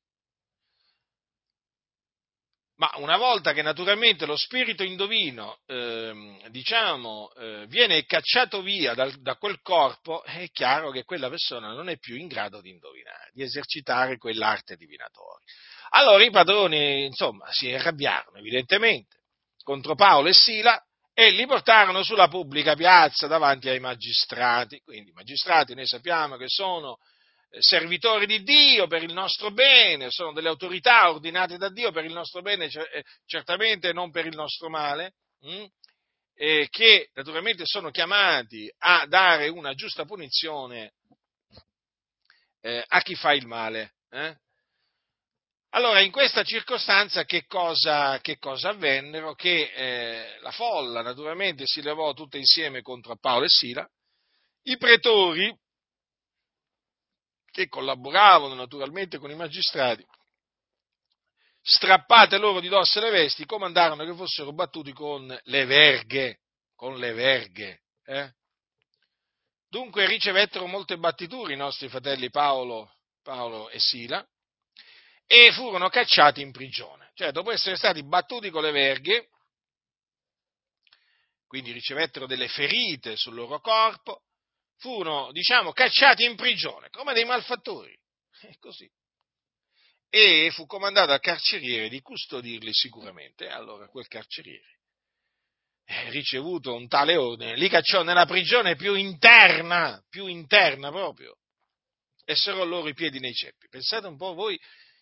S1: Ma una volta che naturalmente lo spirito indovino, eh, diciamo, eh, viene cacciato via da, da, quel corpo, è chiaro che quella persona non è più in grado di indovinare, di esercitare quell'arte divinatoria. Allora i padroni, insomma, si arrabbiarono, evidentemente, contro Paolo e Sila e li portarono sulla pubblica piazza davanti ai magistrati. Quindi i magistrati noi sappiamo che sono servitori di Dio per il nostro bene, sono delle autorità ordinate da Dio per il nostro bene, eh, certamente non per il nostro male, hm? e che naturalmente sono chiamati a dare una giusta punizione eh, a chi fa il male. Eh? Allora, in questa circostanza che cosa, che cosa avvennero? Che eh, la folla naturalmente si levò tutta insieme contro Paolo e Sila, i pretori, che collaboravano naturalmente con i magistrati, strappate loro di dosso le vesti, comandarono che fossero battuti con le verghe, con le verghe. Eh? Dunque ricevettero molte battiture i nostri fratelli Paolo, Paolo e Sila, e furono cacciati in prigione. Cioè, dopo essere stati battuti con le verghe, quindi ricevettero delle ferite sul loro corpo, furono, diciamo, cacciati in prigione, come dei malfattori. E così. E fu comandato al carceriere di custodirli sicuramente. Allora quel carceriere, eh, ricevuto un tale ordine, li cacciò nella prigione più interna, più interna proprio, e serrò loro i piedi nei ceppi. Pensate un po' voi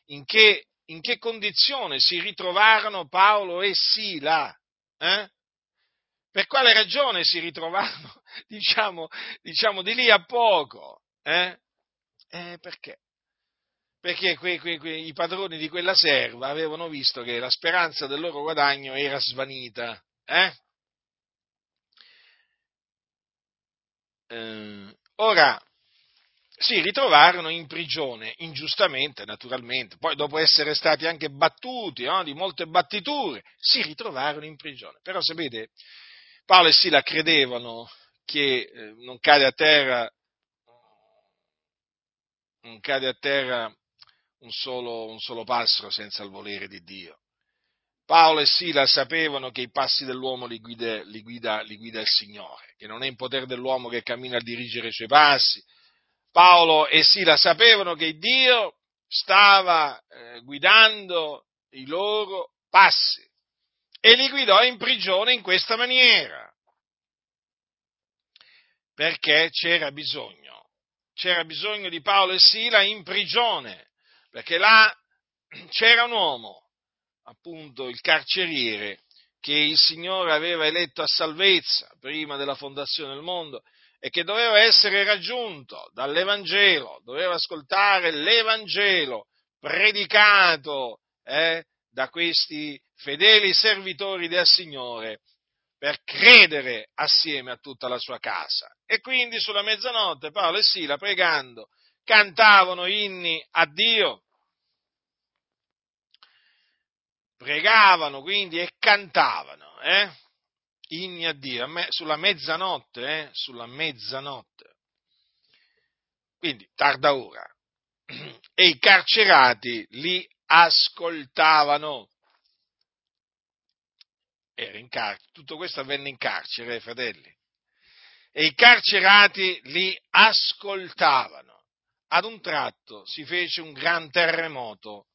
S1: in che, in che condizione si ritrovarono Paolo e Sila? Eh? Per quale ragione si ritrovarono, diciamo, diciamo di lì a poco? Eh? Eh, perché? Perché que, que, que, i padroni di quella serva avevano visto che la speranza del loro guadagno era svanita. Eh? Eh, ora, si ritrovarono in prigione, ingiustamente naturalmente, poi dopo essere stati anche battuti no, di molte battiture, si ritrovarono in prigione. Però sapete, Paolo e Sila credevano che eh, non cade a terra, non cade a terra un solo, un solo passero senza il volere di Dio. Paolo e Sila sapevano che i passi dell'uomo li guida, li, guida, li guida, il Signore, che non è in potere dell'uomo che cammina a dirigere i suoi passi, Paolo e Sila sapevano che Dio stava eh, guidando i loro passi e li guidò in prigione in questa maniera. Perché c'era bisogno, c'era bisogno di Paolo e Sila in prigione, perché là c'era un uomo, appunto il carceriere, che il Signore aveva eletto a salvezza prima della fondazione del mondo e che doveva essere raggiunto dall'Evangelo, doveva ascoltare l'Evangelo predicato eh, da questi fedeli servitori del Signore per credere assieme a tutta la sua casa. E quindi sulla mezzanotte Paolo e Sila pregando cantavano inni a Dio, pregavano quindi e cantavano, eh? inni a Dio, sulla mezzanotte, eh? sulla mezzanotte. Quindi tarda ora. E i carcerati li ascoltavano. Era in car- tutto questo avvenne in carcere, fratelli. E i carcerati li ascoltavano. Ad un tratto si fece un gran terremoto,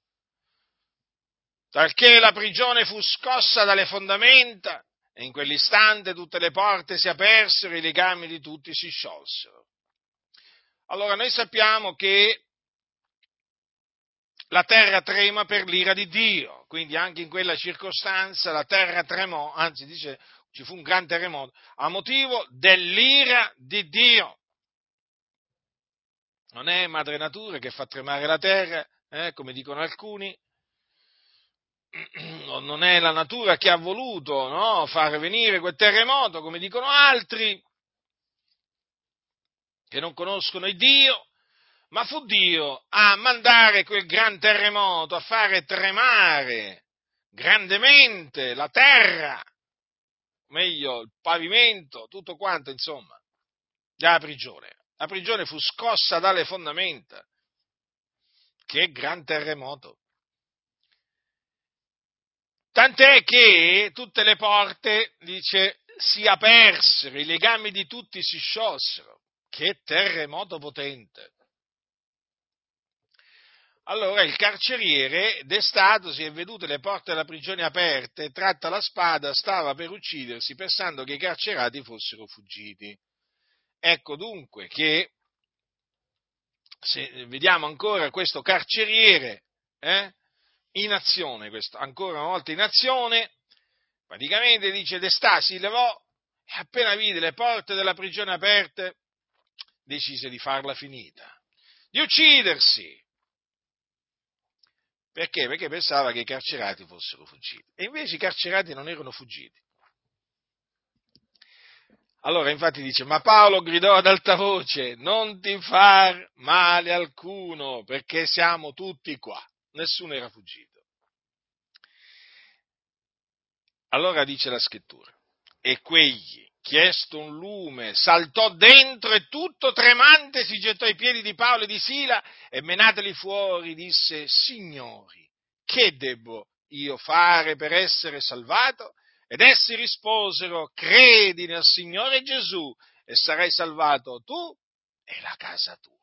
S1: talché la prigione fu scossa dalle fondamenta e in quell'istante tutte le porte si apersero e i legami di tutti si sciolsero. Allora noi sappiamo che la terra trema per l'ira di Dio, quindi anche in quella circostanza la terra tremò, anzi dice ci fu un gran terremoto, a motivo dell'ira di Dio. Non è madre natura che fa tremare la terra, eh, come dicono alcuni, non è la natura che ha voluto no, far venire quel terremoto, come dicono altri, che non conoscono il Dio, ma fu Dio a mandare quel gran terremoto, a fare tremare grandemente la terra, meglio il pavimento, tutto quanto, insomma, della prigione. La prigione fu scossa dalle fondamenta. Che gran terremoto! Tant'è che tutte le porte, dice, si apersero, i legami di tutti si sciolsero. Che terremoto potente! Allora il carceriere, destatosi e vedute le porte della prigione aperte, tratta la spada, stava per uccidersi, pensando che i carcerati fossero fuggiti. Ecco dunque che, se vediamo ancora questo carceriere, eh, in azione, questo, ancora una volta in azione, praticamente dice Destà si levò e appena vide le porte della prigione aperte decise di farla finita, di uccidersi. Perché? Perché pensava che i carcerati fossero fuggiti. E invece i carcerati non erano fuggiti. Allora infatti dice, ma Paolo gridò ad alta voce, non ti far male alcuno, perché siamo tutti qua nessuno era fuggito. Allora dice la scrittura, e quegli, chiesto un lume, saltò dentro e tutto tremante si gettò ai piedi di Paolo e di Sila e menateli fuori disse, signori, che debbo io fare per essere salvato? Ed essi risposero, credi nel Signore Gesù e sarai salvato tu e la casa tua.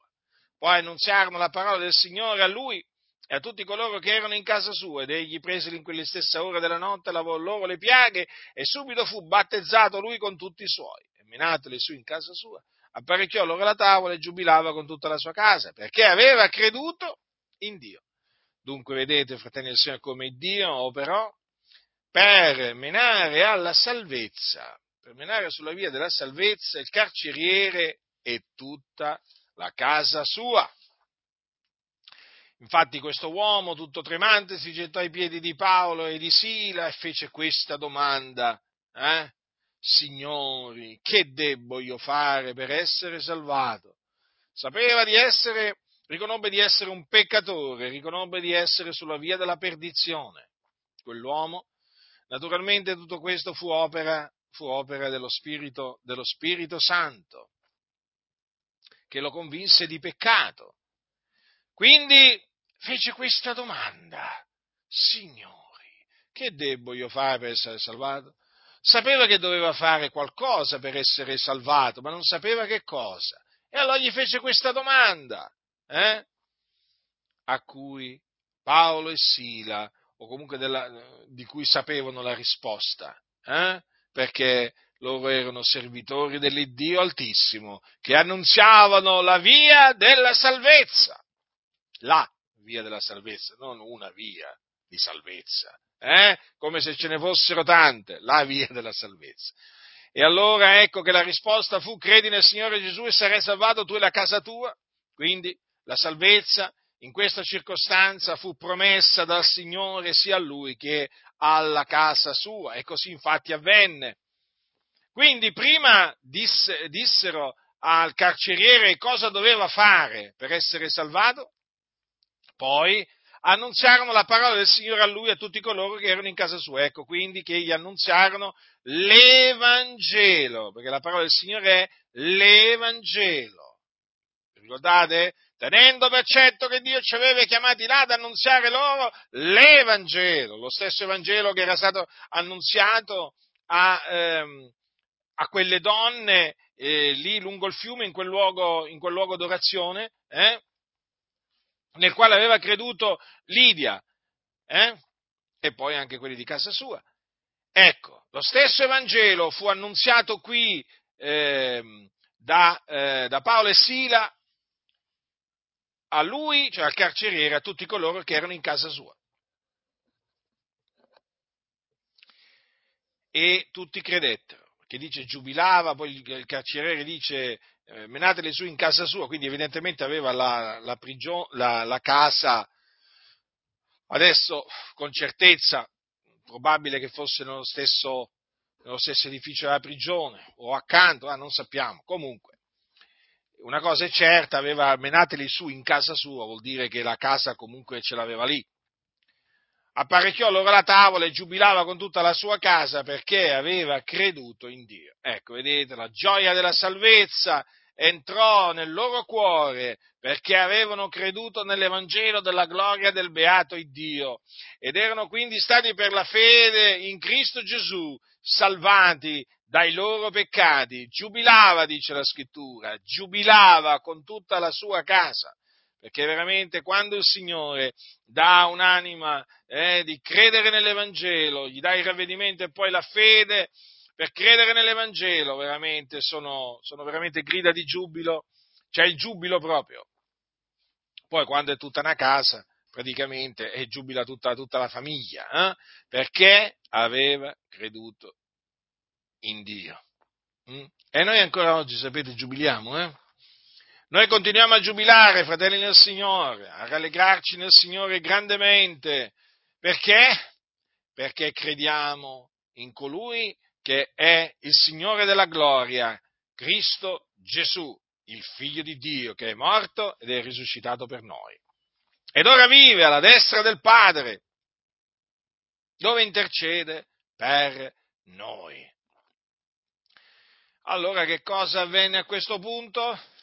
S1: Poi annunziarono la parola del Signore a lui e a tutti coloro che erano in casa sua, ed egli preseli in quelle stesse ore della notte, lavò loro le piaghe, e subito fu battezzato lui con tutti i suoi, e menateli su in casa sua, apparecchiò loro la tavola e giubilava con tutta la sua casa, perché aveva creduto in Dio. Dunque vedete, fratelli del Signore, come Dio operò per menare alla salvezza, per menare sulla via della salvezza il carceriere e tutta la casa sua. Infatti questo uomo tutto tremante si gettò ai piedi di Paolo e di Sila e fece questa domanda, eh? Signori, che debbo io fare per essere salvato? Sapeva di essere, riconobbe di essere un peccatore, riconobbe di essere sulla via della perdizione. Quell'uomo, naturalmente tutto questo fu opera, fu opera dello, Spirito, dello Spirito Santo, che lo convinse di peccato. Quindi fece questa domanda, Signori, che debbo io fare per essere salvato? Sapeva che doveva fare qualcosa per essere salvato, ma non sapeva che cosa. E allora gli fece questa domanda, eh? a cui Paolo e Sila, o comunque della, di cui sapevano la risposta, eh? perché loro erano servitori dell'Iddio Altissimo, che annunziavano la via della salvezza. La via della salvezza, non una via di salvezza, eh? come se ce ne fossero tante, la via della salvezza. E allora ecco che la risposta fu credi nel Signore Gesù e sarai salvato tu e la casa tua. Quindi la salvezza in questa circostanza fu promessa dal Signore sia a lui che alla casa sua e così infatti avvenne. Quindi prima disse, dissero al carceriere cosa doveva fare per essere salvato poi annunziarono la parola del Signore a lui e a tutti coloro che erano in casa sua. Ecco quindi che gli annunziarono l'Evangelo, perché la parola del Signore è l'Evangelo. Ricordate? Tenendo per certo che Dio ci aveva chiamati là ad annunziare loro l'Evangelo, lo stesso Evangelo che era stato annunziato a, ehm, a quelle donne eh, lì lungo il fiume, in quel luogo, in quel luogo d'orazione, eh? Nel quale aveva creduto Lidia, eh? e poi anche quelli di casa sua. Ecco, lo stesso Evangelo fu annunziato qui eh, da, eh, da Paolo e Sila a lui, cioè al carceriere, a tutti coloro che erano in casa sua. E tutti credettero, che dice giubilava, poi il carceriere dice eh, menateli su in casa sua, quindi evidentemente aveva la, la, prigione, la, la casa, adesso con certezza, probabile che fosse nello stesso, nello stesso edificio della prigione o accanto, ah, non sappiamo, comunque. Una cosa è certa, aveva menateli su in casa sua, vuol dire che la casa comunque ce l'aveva lì apparecchiò loro la tavola e giubilava con tutta la sua casa perché aveva creduto in Dio. Ecco, vedete, la gioia della salvezza entrò nel loro cuore perché avevano creduto nell'Evangelo della gloria del beato Dio ed erano quindi stati per la fede in Cristo Gesù salvati dai loro peccati. Giubilava, dice la scrittura, giubilava con tutta la sua casa perché veramente quando il Signore dà un'anima eh, di credere nell'Evangelo, gli dà il ravvedimento e poi la fede per credere nell'Evangelo, veramente sono, sono veramente grida di giubilo, c'è il giubilo proprio. Poi quando è tutta una casa, praticamente, è giubila tutta, tutta la famiglia, eh? perché aveva creduto in Dio. Mm? E noi ancora oggi, sapete, giubiliamo, eh? Noi continuiamo a giubilare, fratelli nel Signore, a rallegrarci nel Signore grandemente. Perché? Perché crediamo in colui che è il Signore della gloria, Cristo Gesù, il Figlio di Dio, che è morto ed è risuscitato per noi. Ed ora vive alla destra del Padre, dove intercede per noi. Allora che cosa avvenne a questo punto?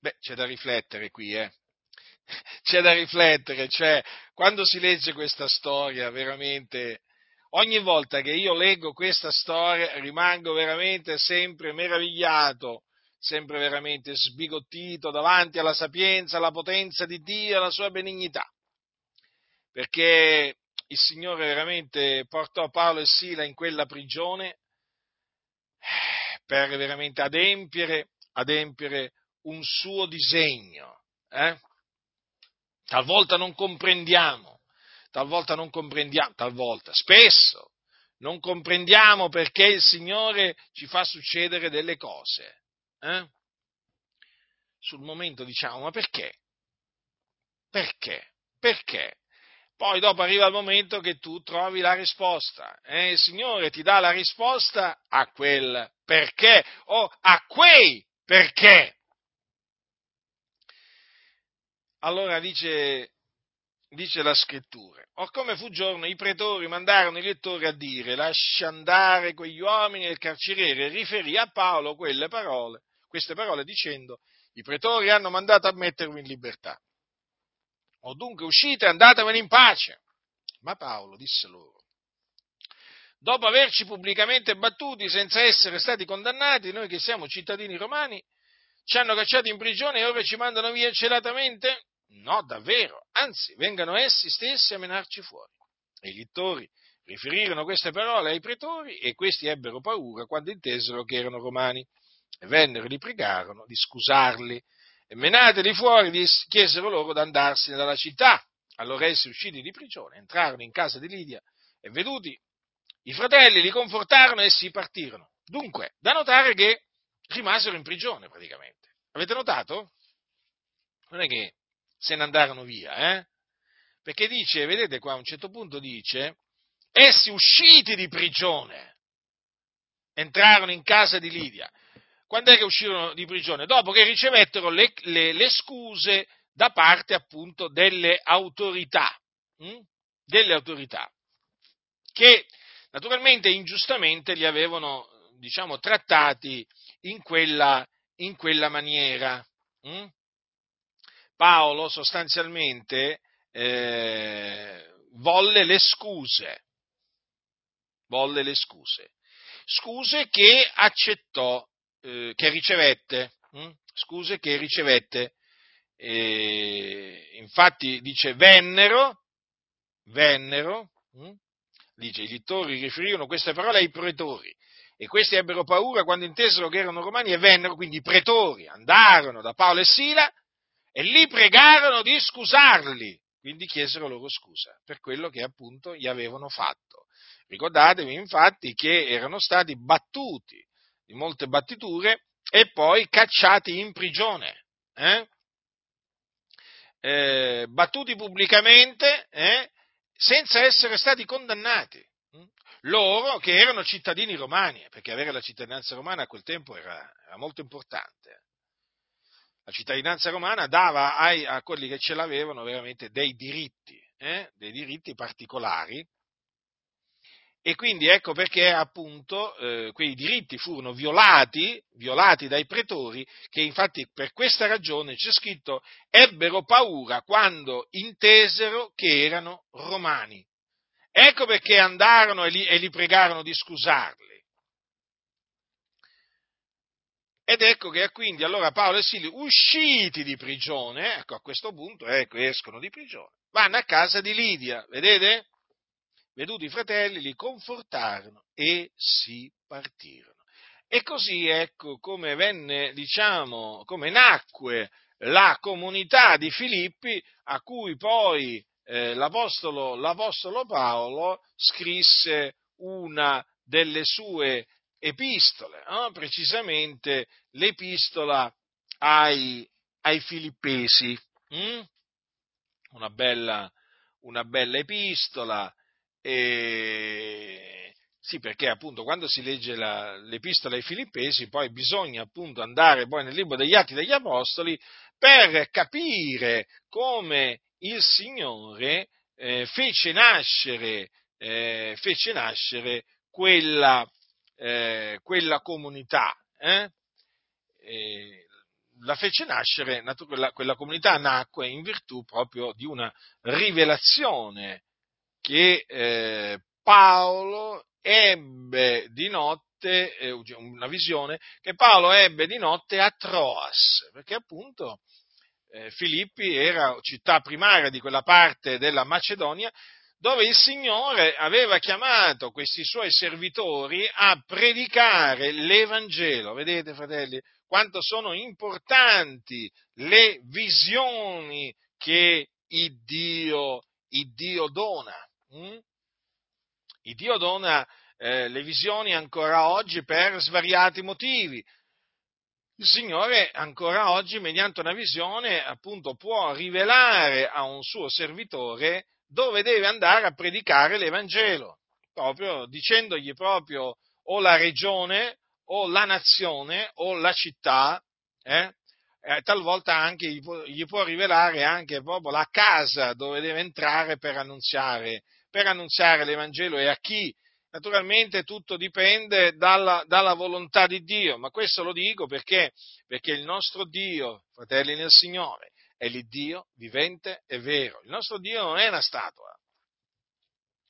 S1: Beh, c'è da riflettere qui, eh. C'è da riflettere, cioè, quando si legge questa storia, veramente, ogni volta che io leggo questa storia, rimango veramente sempre meravigliato, sempre veramente sbigottito davanti alla sapienza, alla potenza di Dio, alla sua benignità. Perché il Signore veramente portò Paolo e Sila in quella prigione eh, per veramente adempiere, adempiere un suo disegno. Eh? talvolta non comprendiamo, talvolta non comprendiamo, talvolta, spesso non comprendiamo perché il Signore ci fa succedere delle cose. Eh? Sul momento diciamo, ma perché? Perché? Perché? Poi dopo arriva il momento che tu trovi la risposta eh? il Signore ti dà la risposta a quel perché o a quei perché. Allora dice dice la scrittura. Or come fu giorno, i pretori mandarono i lettori a dire, lascia andare quegli uomini e il carceriere riferì a Paolo quelle parole, queste parole dicendo, i pretori hanno mandato a mettervi in libertà. O dunque uscite e andatevene in pace. Ma Paolo disse loro, dopo averci pubblicamente battuti senza essere stati condannati, noi che siamo cittadini romani, ci hanno cacciati in prigione e ora ci mandano via celatamente? No, davvero, anzi, vengano essi stessi a menarci fuori. E i lettori riferirono queste parole ai pretori e questi ebbero paura quando intesero che erano romani. E vennero e li pregarono di scusarli. E menateli fuori, chiesero loro d'andarsene dalla città. Allora essi, usciti di prigione, entrarono in casa di Lidia e veduti i fratelli li confortarono e essi partirono. Dunque, da notare che rimasero in prigione praticamente. Avete notato? Non è che se ne andarono via, eh? Perché dice, vedete qua a un certo punto dice, essi usciti di prigione entrarono in casa di Lidia. Quando è che uscirono di prigione? Dopo che ricevettero le, le, le scuse da parte appunto delle autorità, hm? delle autorità, che naturalmente ingiustamente li avevano, diciamo, trattati in quella, in quella maniera. Hm? Paolo sostanzialmente eh, volle le scuse, volle le scuse, scuse che accettò, eh, che ricevette, hm? scuse che ricevette, eh, infatti dice vennero, vennero, hm? dice i lettori riferirono queste parole ai pretori, e questi ebbero paura quando intesero che erano romani e vennero, quindi i pretori andarono da Paolo e Sila e li pregarono di scusarli, quindi chiesero loro scusa per quello che appunto gli avevano fatto. Ricordatevi infatti che erano stati battuti di molte battiture e poi cacciati in prigione, eh? Eh, battuti pubblicamente eh? senza essere stati condannati. Loro che erano cittadini romani, perché avere la cittadinanza romana a quel tempo era, era molto importante la cittadinanza romana dava ai, a quelli che ce l'avevano veramente dei diritti, eh? dei diritti particolari, e quindi ecco perché appunto eh, quei diritti furono violati, violati dai pretori, che infatti per questa ragione c'è scritto ebbero paura quando intesero che erano romani. Ecco perché andarono e li, e li pregarono di scusarli. Ed ecco che quindi allora Paolo e Silio, usciti di prigione, ecco a questo punto, ecco, escono di prigione, vanno a casa di Lidia, vedete? Veduti i fratelli, li confortarono e si partirono. E così ecco come venne, diciamo, come nacque la comunità di Filippi a cui poi eh, l'apostolo, l'apostolo Paolo scrisse una delle sue epistole, no? precisamente l'epistola ai, ai Filippesi. Mm? Una, bella, una bella epistola. E... Sì, perché appunto quando si legge la, l'epistola ai Filippesi, poi bisogna appunto andare poi nel libro degli Atti degli Apostoli per capire come il Signore eh, fece nascere, eh, fece nascere quella, eh, quella comunità. Eh? la fece nascere, quella, quella comunità nacque in virtù proprio di una rivelazione che eh, Paolo ebbe di notte, eh, una visione che Paolo ebbe di notte a Troas, perché appunto eh, Filippi era città primaria di quella parte della Macedonia dove il Signore aveva chiamato questi suoi servitori a predicare l'Evangelo. Vedete, fratelli, quanto sono importanti le visioni che il Dio, il Dio dona. Hm? Il Dio dona eh, le visioni ancora oggi per svariati motivi. Il Signore ancora oggi, mediante una visione, appunto, può rivelare a un suo servitore dove deve andare a predicare l'Evangelo, proprio dicendogli proprio o la regione o la nazione o la città, eh? Eh, talvolta anche gli può, gli può, rivelare anche proprio la casa dove deve entrare per annunziare, per annunziare l'Evangelo e a chi. Naturalmente tutto dipende dalla, dalla, volontà di Dio, ma questo lo dico perché, perché il nostro Dio, fratelli nel Signore, è l'Iddio vivente e vero. Il nostro Dio non è una statua,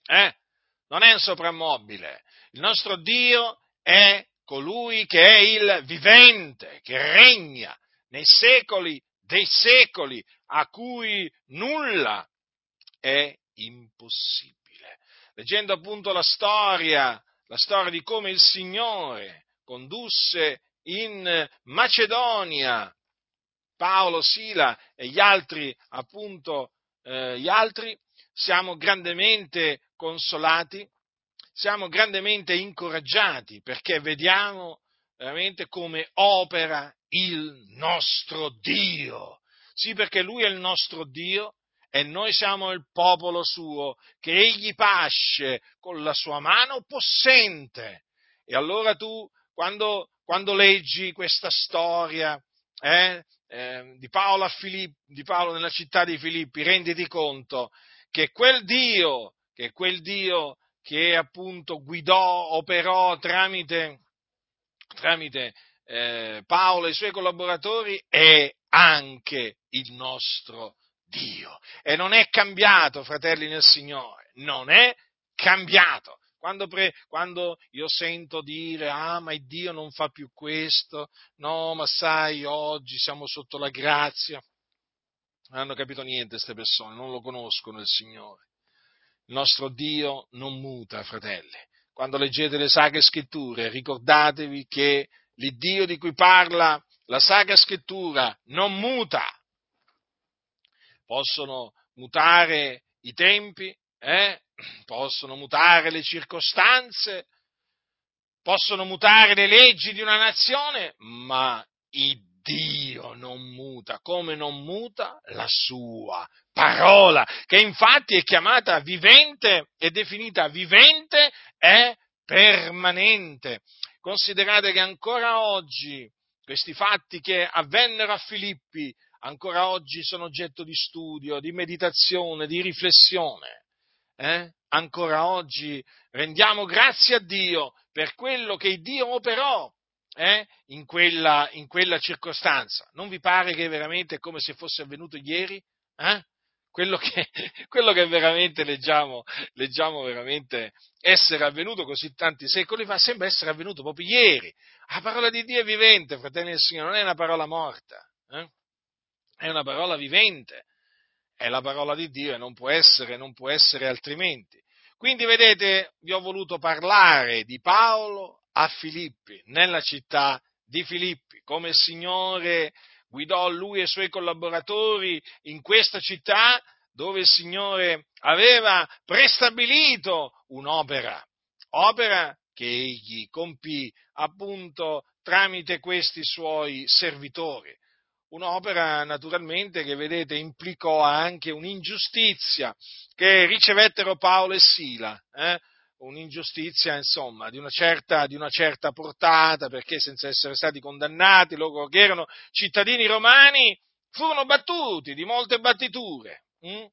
S1: eh? non è un soprammobile. Il nostro Dio è colui che è il vivente, che regna nei secoli dei secoli, a cui nulla è impossibile. Leggendo appunto la storia, la storia di come il Signore condusse in Macedonia Paolo, Sila e gli altri, appunto, eh, gli altri, siamo grandemente consolati, siamo grandemente incoraggiati perché vediamo veramente come opera il nostro Dio. Sì, perché Lui è il nostro Dio e noi siamo il popolo suo, che Egli pasce con la sua mano possente. E allora tu, quando, quando leggi questa storia eh, eh, di, Paolo Filippi, di Paolo nella città di Filippi, renditi conto che quel Dio, che quel Dio che appunto guidò, operò tramite, tramite eh, Paolo e i suoi collaboratori è anche il nostro Dio. E non è cambiato, fratelli nel Signore, non è cambiato. Quando, pre, quando, io sento dire, ah, ma Dio non fa più questo, no, ma sai, oggi siamo sotto la grazia, non hanno capito niente queste persone, non lo conoscono il Signore. Il nostro Dio non muta, fratelli. Quando leggete le sacre scritture, ricordatevi che l'Iddio di cui parla la Sacra Scrittura non muta. Possono mutare i tempi, eh? Possono mutare le circostanze, possono mutare le leggi di una nazione, ma il Dio non muta, come non muta la sua parola, che infatti è chiamata vivente, è definita vivente e permanente. Considerate che ancora oggi questi fatti che avvennero a Filippi, ancora oggi sono oggetto di studio, di meditazione, di riflessione. Eh? Ancora oggi rendiamo grazie a Dio per quello che Dio operò eh? in, quella, in, quella, circostanza. Non vi pare che veramente è come se fosse avvenuto ieri? Eh? quello che, quello che veramente leggiamo, leggiamo veramente essere avvenuto così tanti secoli fa, sembra essere avvenuto proprio ieri. La parola di Dio è vivente, fratelli del Signore, non è una parola morta, eh? è una parola vivente, è la parola di Dio e non può essere, non può essere altrimenti. Quindi vedete, vi ho voluto parlare di Paolo a Filippi, nella città di Filippi, come il Signore guidò lui e i suoi collaboratori in questa città dove il Signore aveva prestabilito un'opera, opera che egli compì appunto tramite questi suoi servitori. Un'opera naturalmente che vedete implicò anche un'ingiustizia che ricevettero Paolo e Sila, eh? un'ingiustizia, insomma, di una, certa, di una, certa, portata, perché senza essere stati condannati, loro che erano cittadini romani, furono battuti di molte battiture hm?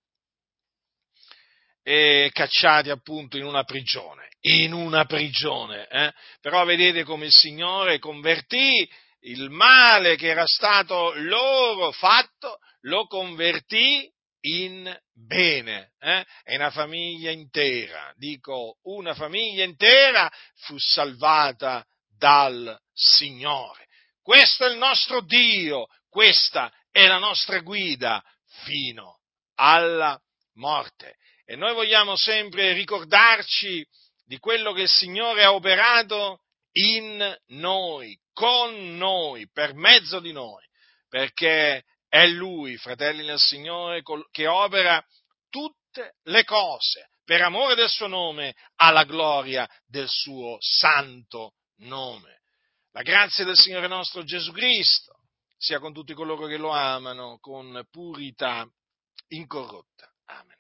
S1: e cacciati appunto in una prigione, in una prigione. Eh? Però vedete come il Signore convertì il male che era stato loro fatto, lo convertì in bene. Eh? E una famiglia intera, dico una famiglia intera, fu salvata dal Signore. Questo è il nostro Dio, questa è la nostra guida fino alla morte. E noi vogliamo sempre ricordarci di quello che il Signore ha operato in noi, con noi, per mezzo di noi, perché È Lui, fratelli nel Signore, che opera tutte le cose per amore del suo nome, alla gloria del suo santo nome. La grazia del Signore nostro Gesù Cristo sia con tutti coloro che lo amano con purità incorrotta. Amen.